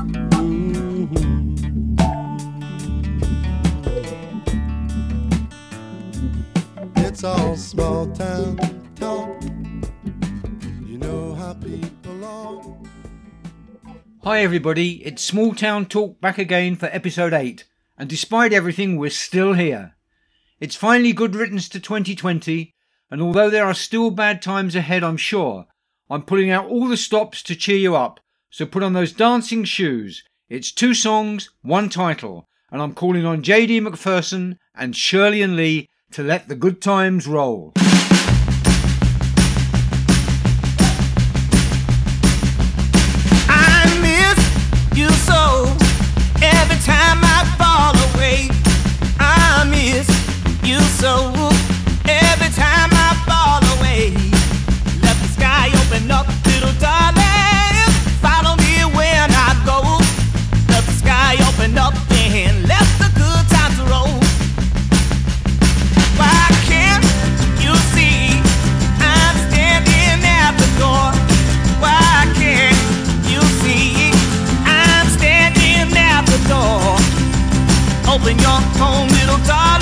Hi, everybody. It's Small Town Talk back again for episode 8. And despite everything, we're still here. It's finally good riddance to 2020. And although there are still bad times ahead, I'm sure, I'm pulling out all the stops to cheer you up so put on those dancing shoes. It's two songs, one title, and I'm calling on JD McPherson and Shirley and Lee to let the good times roll. so every time I fall away. Let the sky open up, little darling. The sky up and the good times roll. Why can't you see I'm standing at the door? Why can't you see I'm standing at the door? Open your home, little door.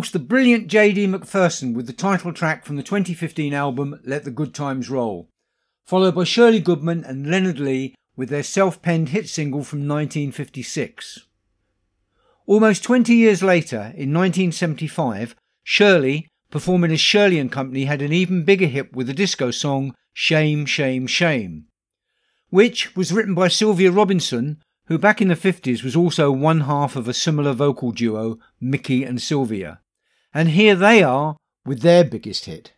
Course, the brilliant J.D. McPherson with the title track from the 2015 album Let the Good Times Roll, followed by Shirley Goodman and Leonard Lee with their self penned hit single from 1956. Almost 20 years later, in 1975, Shirley, performing as Shirley and Company, had an even bigger hit with the disco song Shame, Shame, Shame, which was written by Sylvia Robinson, who back in the 50s was also one half of a similar vocal duo, Mickey and Sylvia. And here they are with their biggest hit.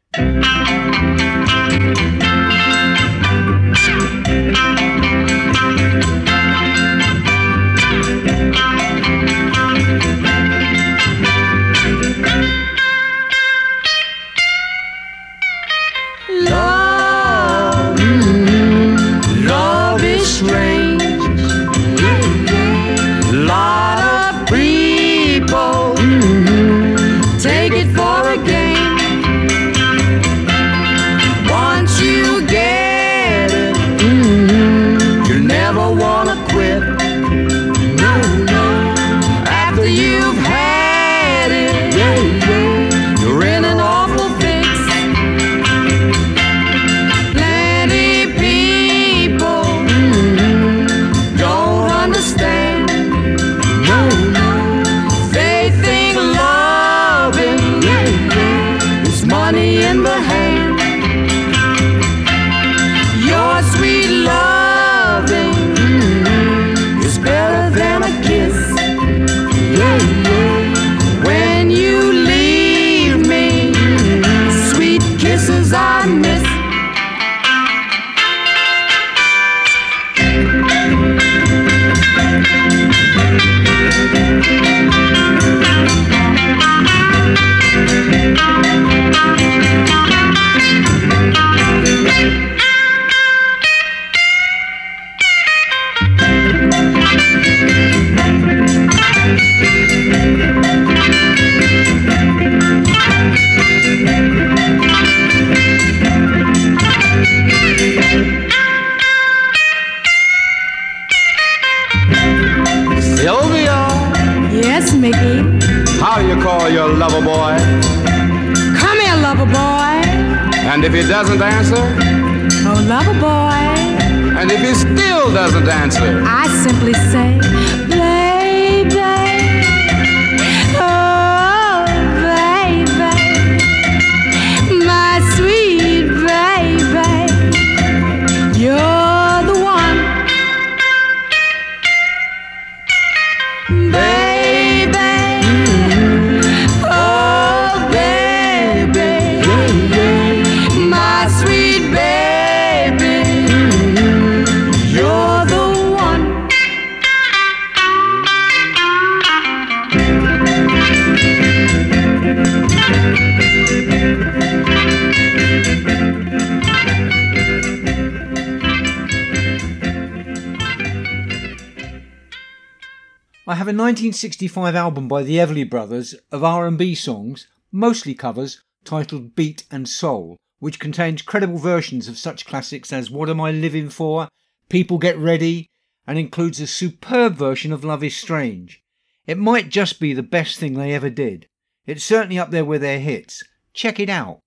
Have a 1965 album by the Everly Brothers of R&B songs, mostly covers, titled Beat and Soul, which contains credible versions of such classics as What Am I Living For, People Get Ready, and includes a superb version of Love is Strange. It might just be the best thing they ever did. It's certainly up there with their hits. Check it out.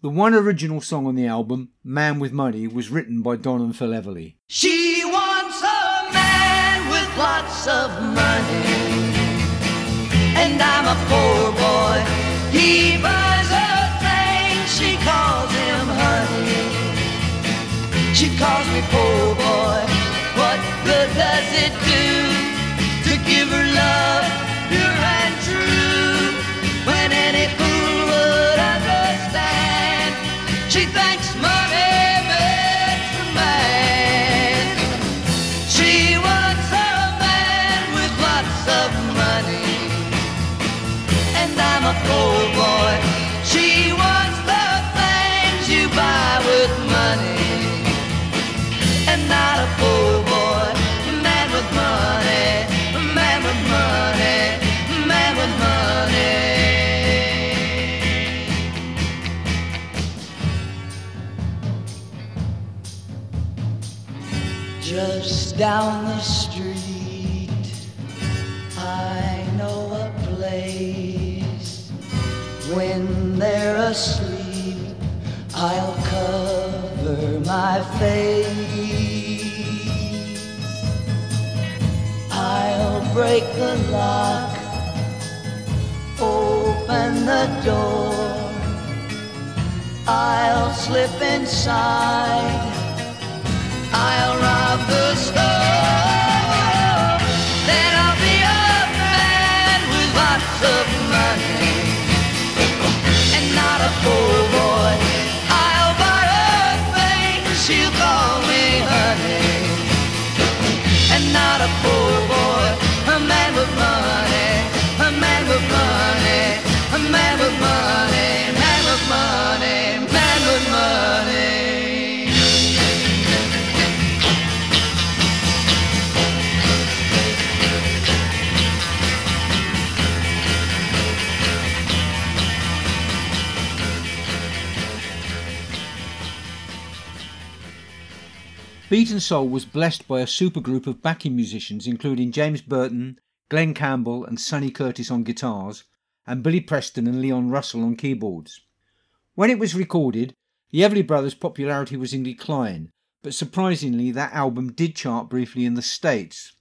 The one original song on the album, Man with Money, was written by Don and Phil Everly. She wants a lots of money. And I'm a poor boy. He buys her things, she calls him honey. She calls me poor boy. What good does it do to give her love, pure and true? When any fool would understand, she thinks Just down the street, I know a place when they're asleep, I'll cover my face. I'll break the lock, open the door. I'll slip inside. Man with lots of money. And not a full boy. I'll buy her thing she'll call me honey. And not a full boy. A man with money. A man with money. A man with money. Man with money Beat and Soul was blessed by a supergroup of backing musicians including James Burton, Glen Campbell and Sonny Curtis on guitars, and Billy Preston and Leon Russell on keyboards. When it was recorded, the Everly Brothers' popularity was in decline, but surprisingly that album did chart briefly in the States.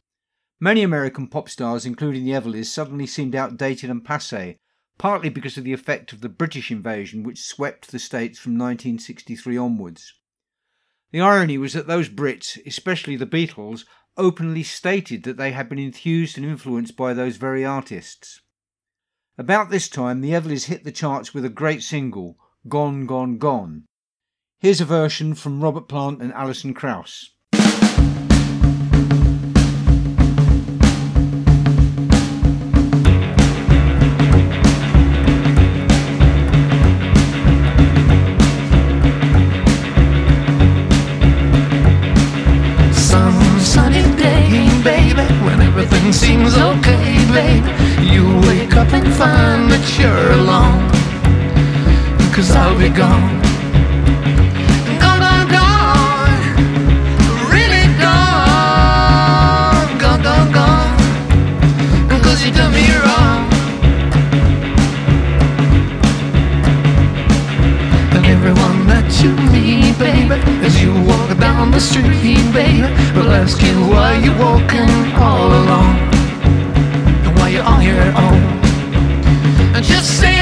Many American pop stars, including the Everlys, suddenly seemed outdated and passe, partly because of the effect of the British invasion which swept the States from 1963 onwards. The irony was that those Brits, especially the Beatles, openly stated that they had been enthused and influenced by those very artists. About this time, the Everlys hit the charts with a great single, Gone, Gone, Gone. Here's a version from Robert Plant and Alison Krauss. Cause I'll be gone. Gone, gone. Really gone. Gone, gone, done me wrong. And everyone that you meet, baby, as you walk down the street, baby, will ask you why you walking all alone and why you're on your own. And just say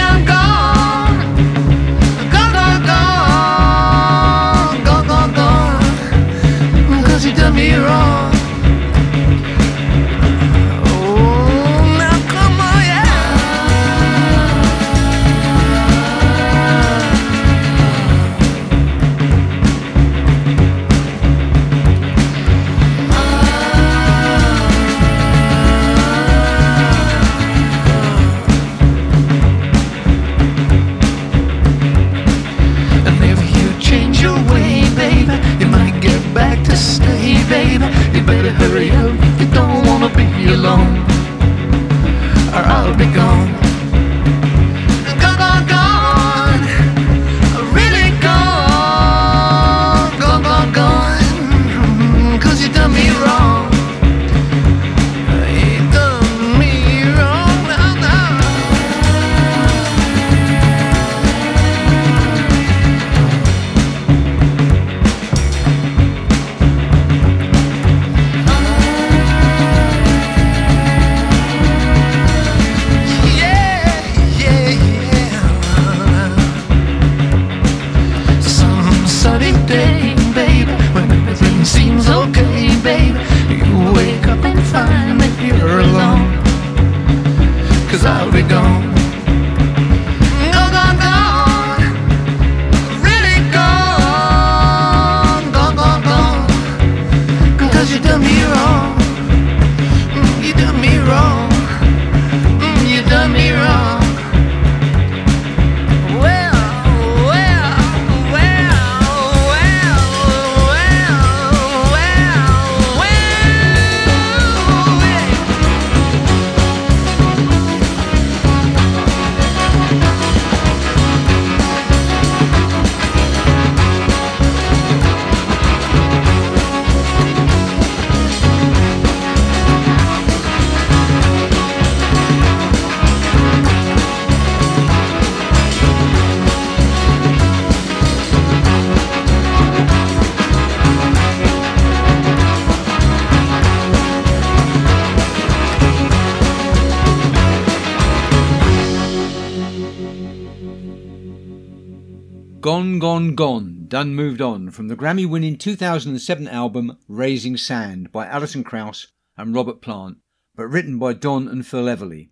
Done Moved On from the Grammy winning 2007 album Raising Sand by Alison Krauss and Robert Plant, but written by Don and Phil Everly.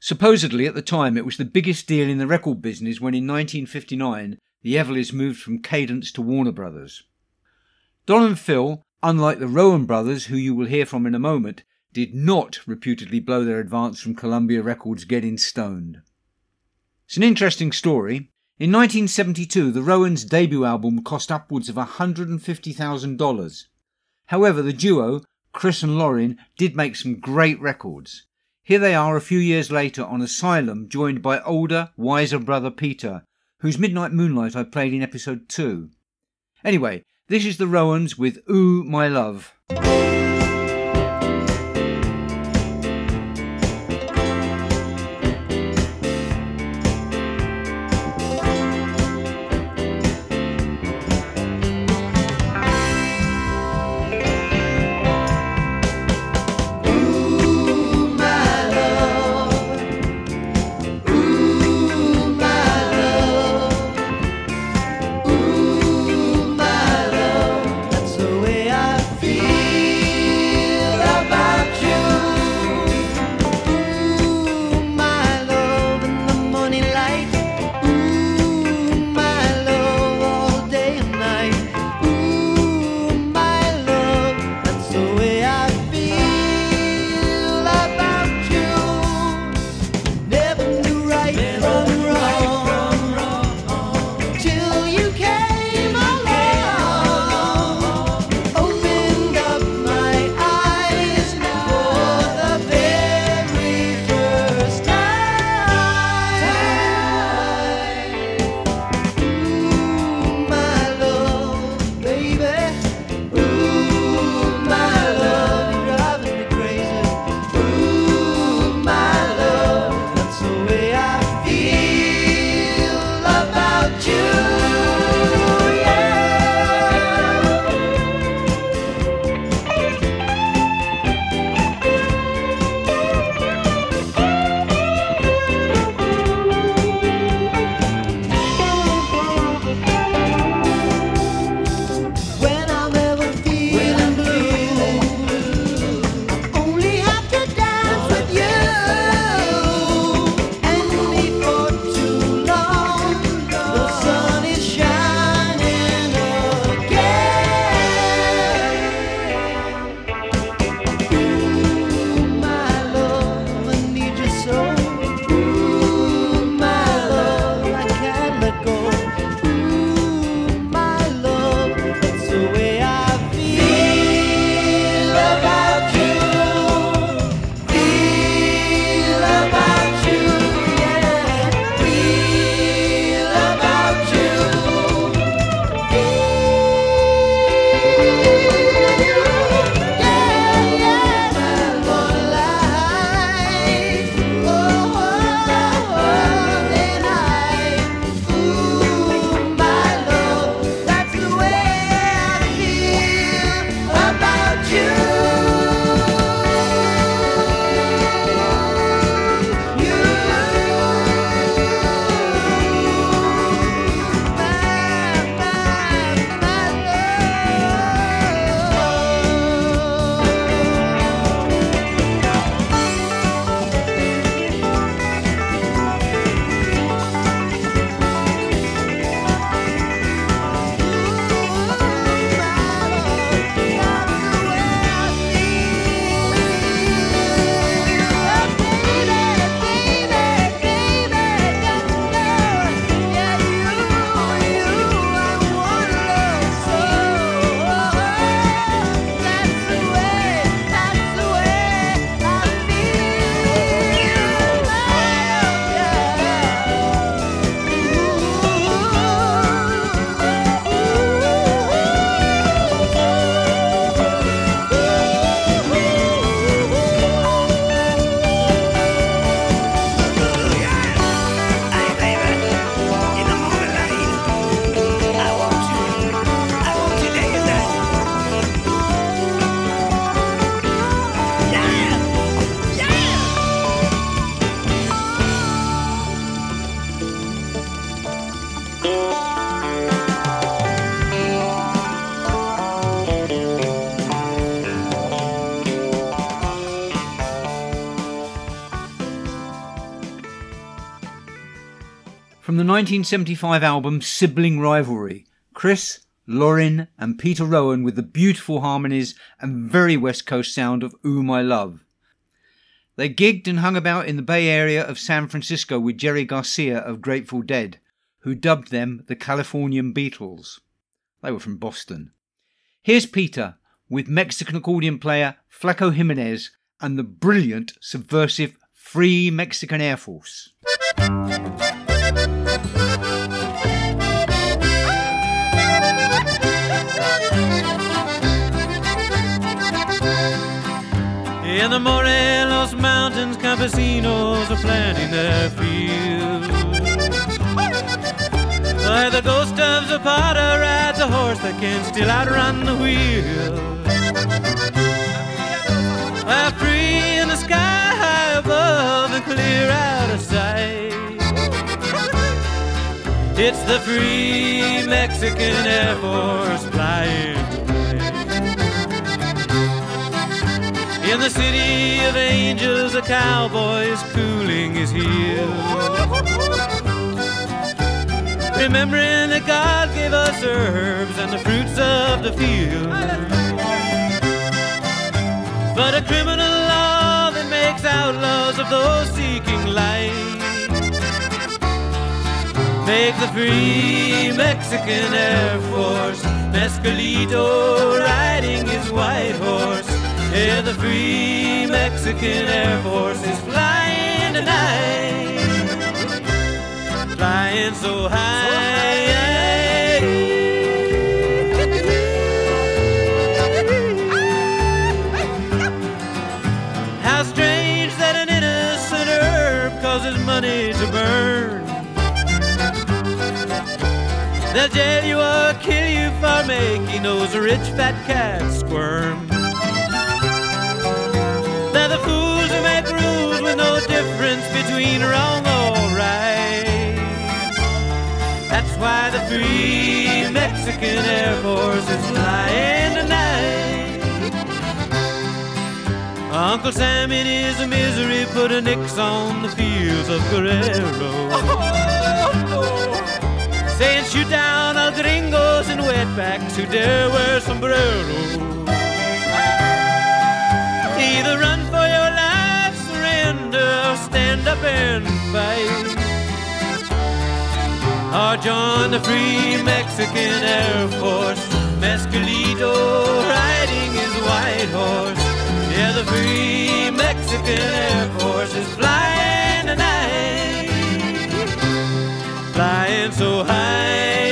Supposedly at the time it was the biggest deal in the record business when in 1959 the Everlys moved from Cadence to Warner Brothers. Don and Phil, unlike the Rowan brothers, who you will hear from in a moment, did not reputedly blow their advance from Columbia Records getting stoned. It's an interesting story. In 1972, the Rowans' debut album cost upwards of $150,000. However, the duo, Chris and Lorin, did make some great records. Here they are a few years later on Asylum, joined by older, wiser brother Peter, whose Midnight Moonlight I played in episode 2. Anyway, this is the Rowans with Ooh My Love. 1975 album Sibling Rivalry, Chris, Lorin, and Peter Rowan with the beautiful harmonies and very West Coast sound of Ooh My Love. They gigged and hung about in the Bay Area of San Francisco with Jerry Garcia of Grateful Dead, who dubbed them the Californian Beatles. They were from Boston. Here's Peter with Mexican accordion player Flaco Jimenez and the brilliant, subversive Free Mexican Air Force. In the Morelos Mountains, campesinos are planting their fields. Where the ghost of Zapata rides a horse that can still outrun the wheel. Free in the sky high above and clear out of sight. It's the free Mexican Air Force flying In the city of angels, a cowboy is cooling his heels. Remembering that God gave us herbs and the fruits of the field. But a criminal law that makes outlaws of those seeking light. Make the free Mexican Air Force Mescalito riding his white horse. Yeah, the free Mexican Air Force is flying tonight. Flying so high. How strange that an innocent herb causes money to burn. They'll jail you or kill you for making those rich fat cats squirm. Between wrong or right. That's why the free Mexican Air Force is flying tonight. Uncle Sam in his misery put a nix on the fields of Guerrero. Saying shoot down all gringos and wetbacks who dare wear sombreros. Either run stand up and fight. Ah, or join the free Mexican Air Force, Mescalito riding his white horse. Yeah, the free Mexican Air Force is flying tonight, flying so It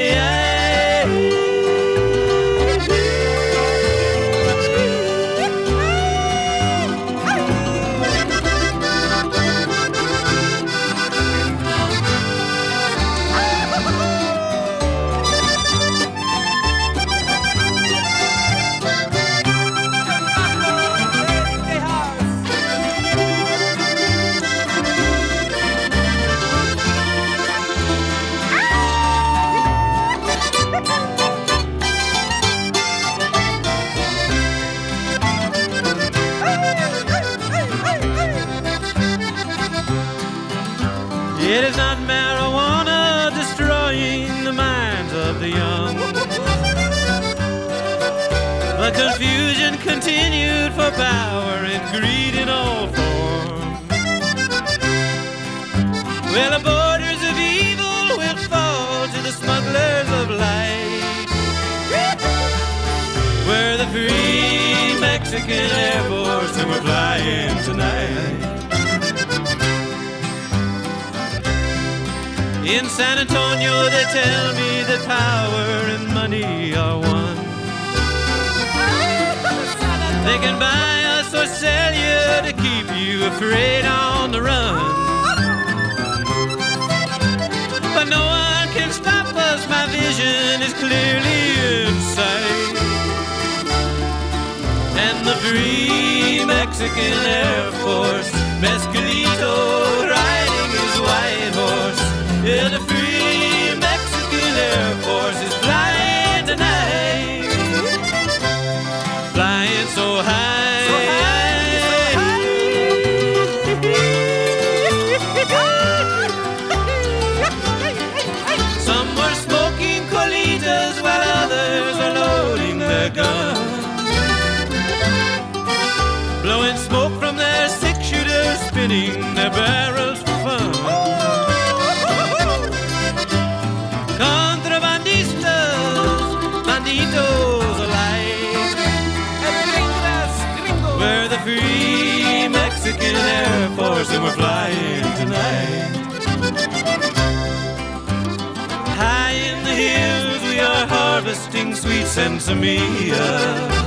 sends me a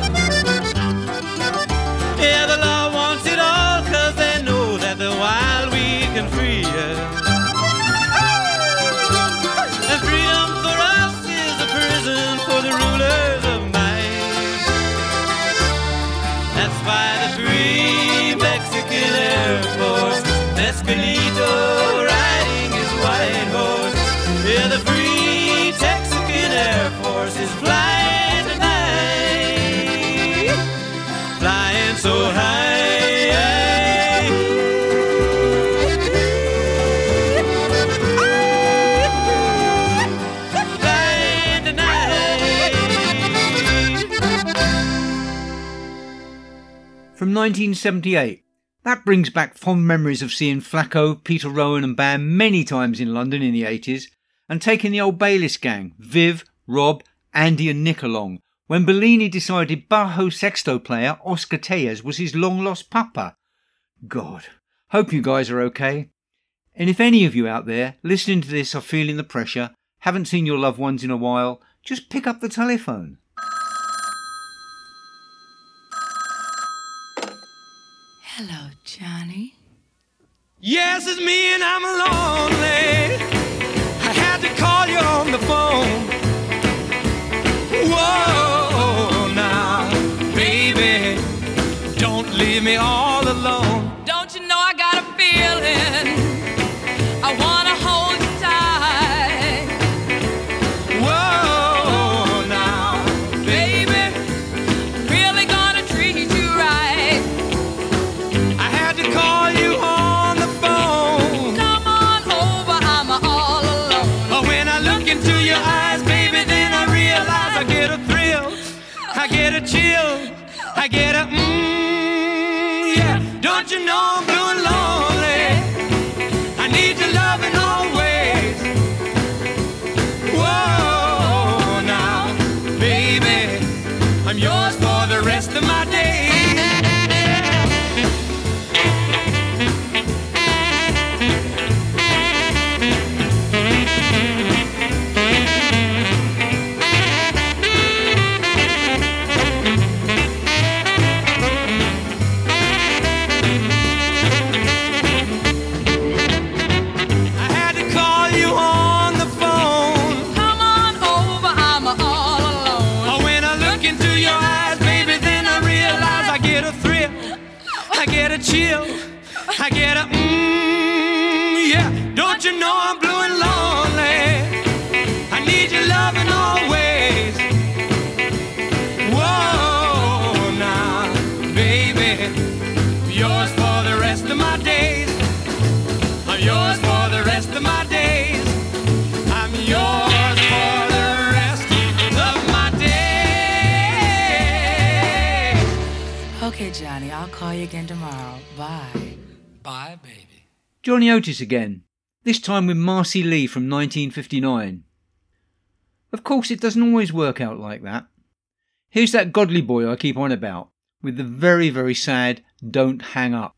from 1978. That brings back fond memories of seeing Flaco, Peter Rowan, and Bam many times in London in the 80s, and taking the old Bayliss gang, Viv, Rob, Andy, and Nick along, when Bellini decided Bajo sexto player Oscar Tellez was his long lost papa. God, hope you guys are okay. And if any of you out there listening to this are feeling the pressure, haven't seen your loved ones in a while, just pick up the telephone. Johnny? Yes, it's me and I'm lonely. I had to call you on the phone. Whoa, now, baby, don't leave me all. notice again, this time with Marci Lee from 1959. Of course, it doesn't always work out like that. Here's that Godley boy I keep on about, with the very, very sad Don't Hang Up.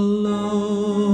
alone.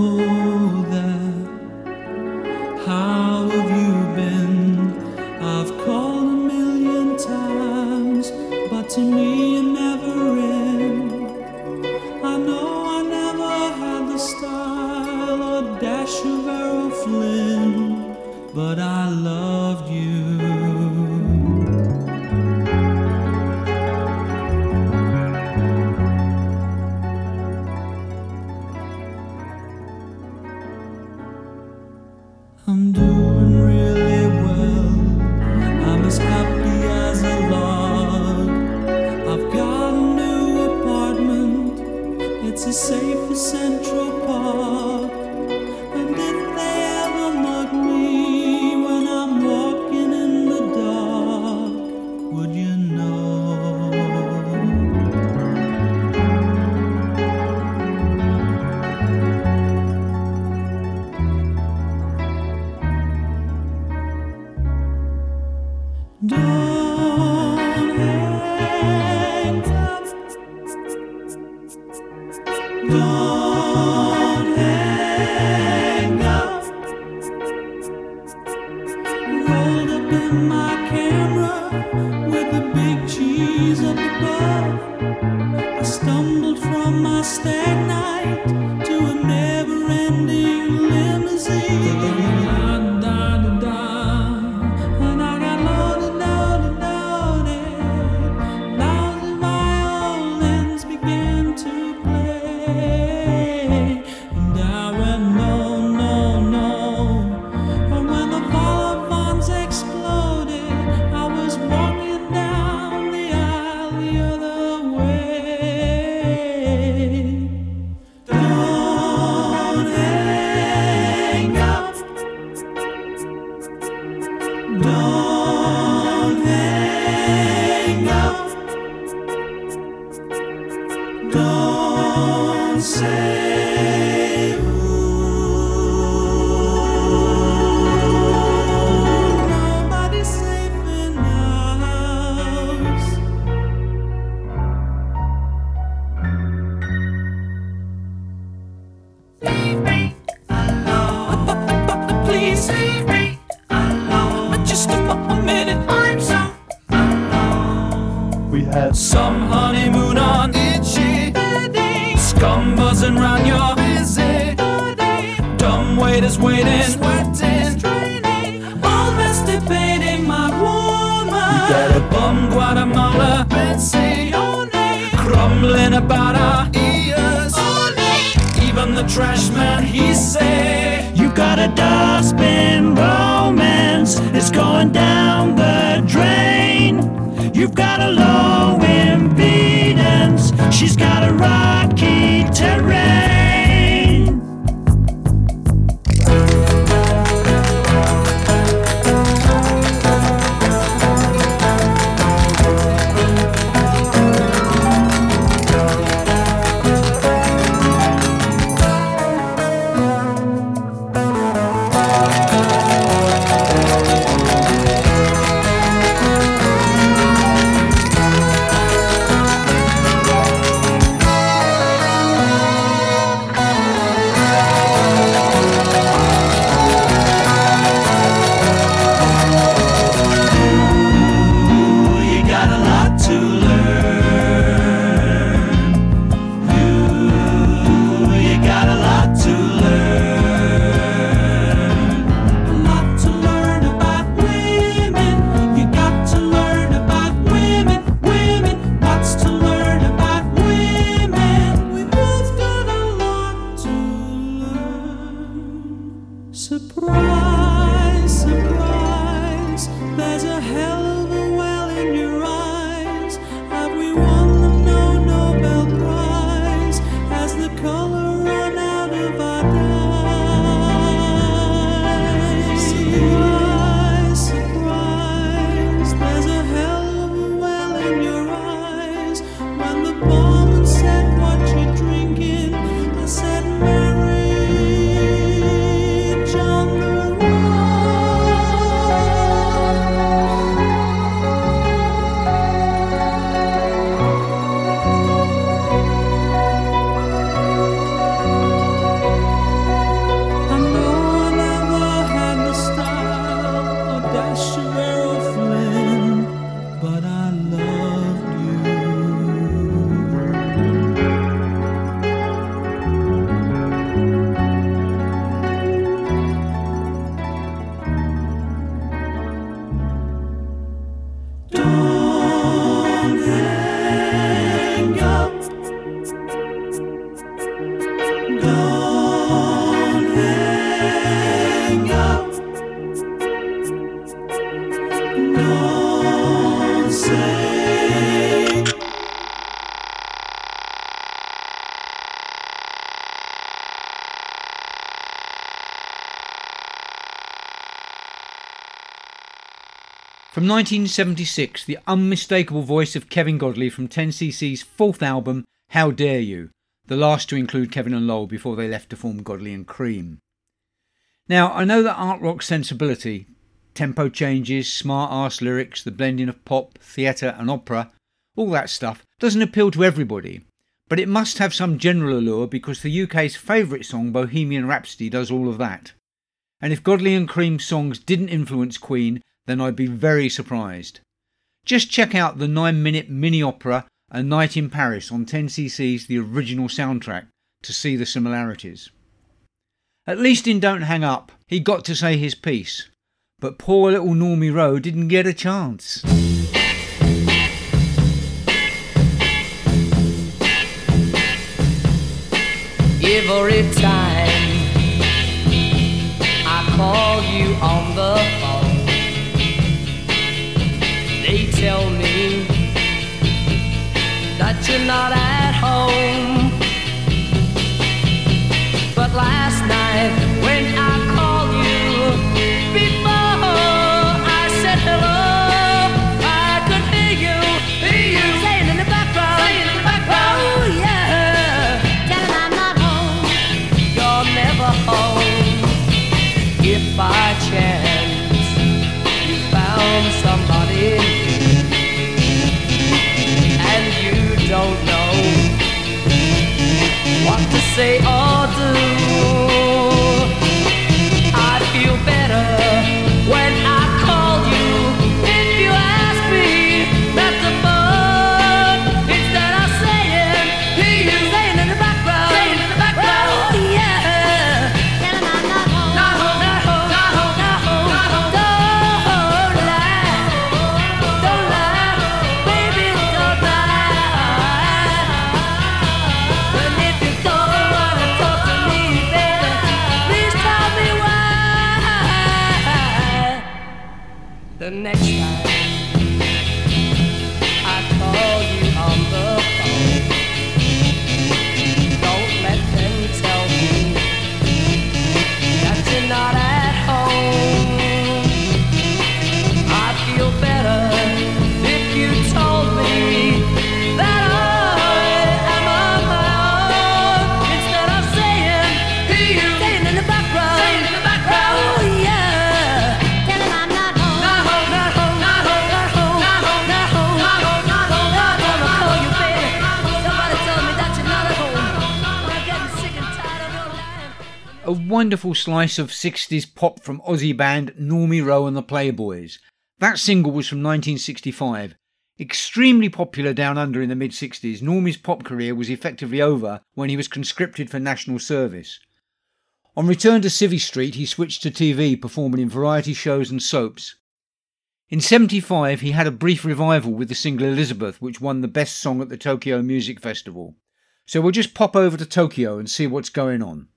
that night to a never-ending limousine. dustbin romance is going down the drain. You've got a low impedance, she's got a rocky terrain. 1976, the unmistakable voice of Kevin Godley from 10cc's fourth album, How Dare You, the last to include Kevin and Lol before they left to form Godley and Creme. Now, I know that art rock sensibility, tempo changes, smart ass lyrics, the blending of pop, theatre, and opera, all that stuff, doesn't appeal to everybody, but it must have some general allure because the UK's favourite song, Bohemian Rhapsody, does all of that. And if Godley and Creme's songs didn't influence Queen, then I'd be very surprised. Just check out the 9 minute mini opera A Night in Paris on 10cc's The Original Soundtrack to see the similarities. At least in Don't Hang Up, he got to say his piece, but poor little Normie Rowe didn't get a chance. Every time I call you on the phone they tell me that you're not at home. But last night when I say all wonderful slice of 60s pop from Aussie band Normie Rowe and the Playboys. That single was from 1965. Extremely popular down under in the mid 60s, Normie's pop career was effectively over when he was conscripted for national service. On return to Civvy Street, he switched to TV, performing in variety shows and soaps. In 75, he had a brief revival with the single Elizabeth, which won the best song at the Tokyo Music Festival. So we'll just pop over to Tokyo and see what's going on.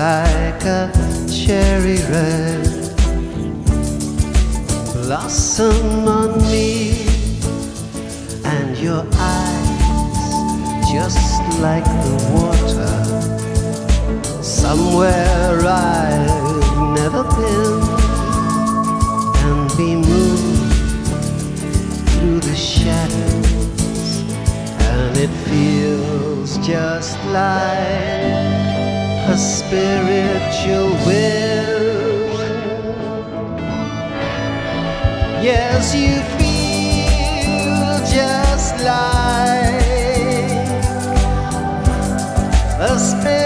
Like a cherry red. Blossom on me. And your eyes just like the water somewhere I've never been and be moved through the shadows and it feels just like a spiritual will. Yes you feel just like a spiritual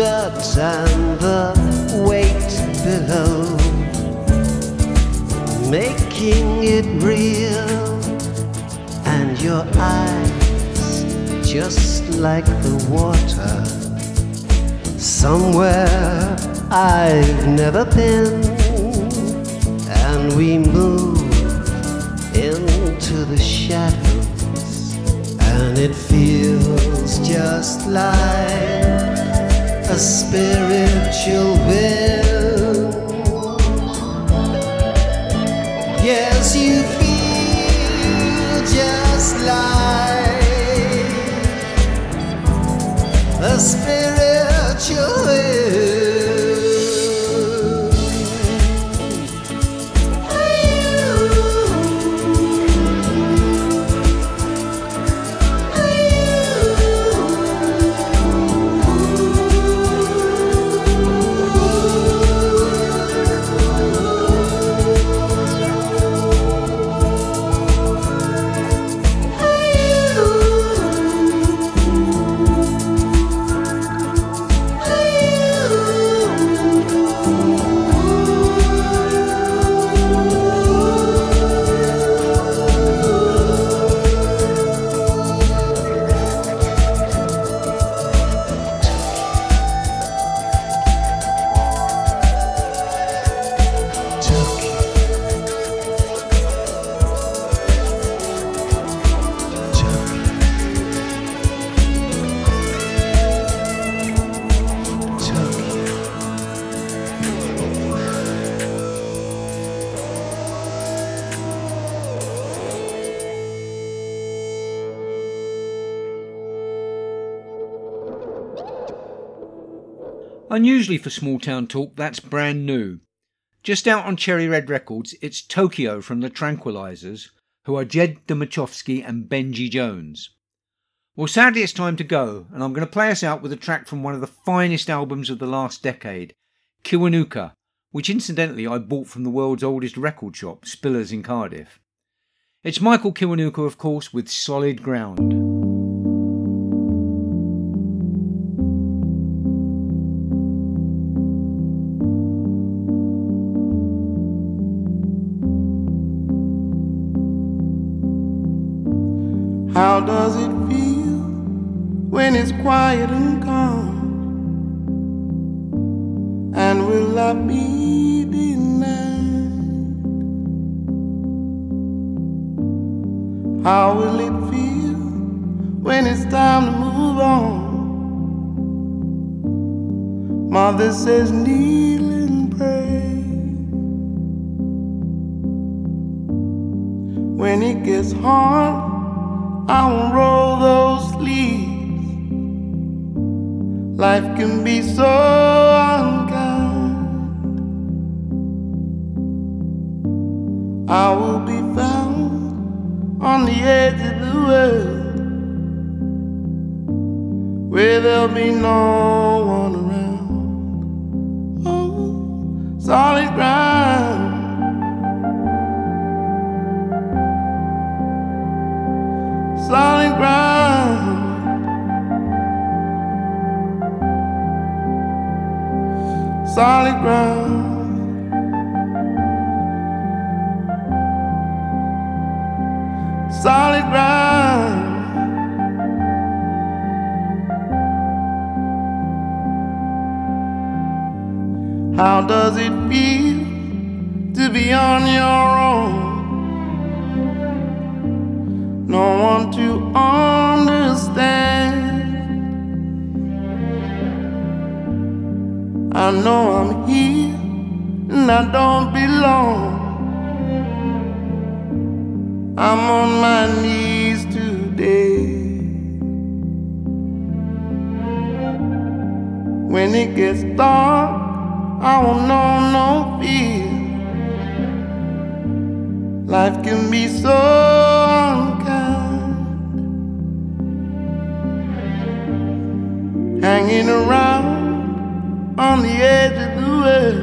dirt and the weight below, making it real, and your eyes just like the water. Somewhere I've never been, and we move into the shadows, and it feels just like a spiritual wind. Unusually for small town talk, that's brand new. Just out on Cherry Red Records, it's Tokyo from the Tranquilizers, who are Jed Domachowski and Benji Jones. Well, sadly, it's time to go, and I'm going to play us out with a track from one of the finest albums of the last decade, Kiwanuka, which incidentally I bought from the world's oldest record shop, Spillers in Cardiff. It's Michael Kiwanuka, of course, with Solid Ground. Quiet and calm? And will I be denied? How will it feel when it's time to move on? Mother says, kneel and pray. When it gets hard, I will roll those sleeves. Life can be so unkind. I will be found on the edge of the world where there'll be no one around. Oh, solid ground. Solid ground. Solid ground. How does it feel to be on your own? I know I'm here and I don't belong. I'm on my knees today. When it gets dark, I won't know no fear. Life can be so unkind. Hanging around on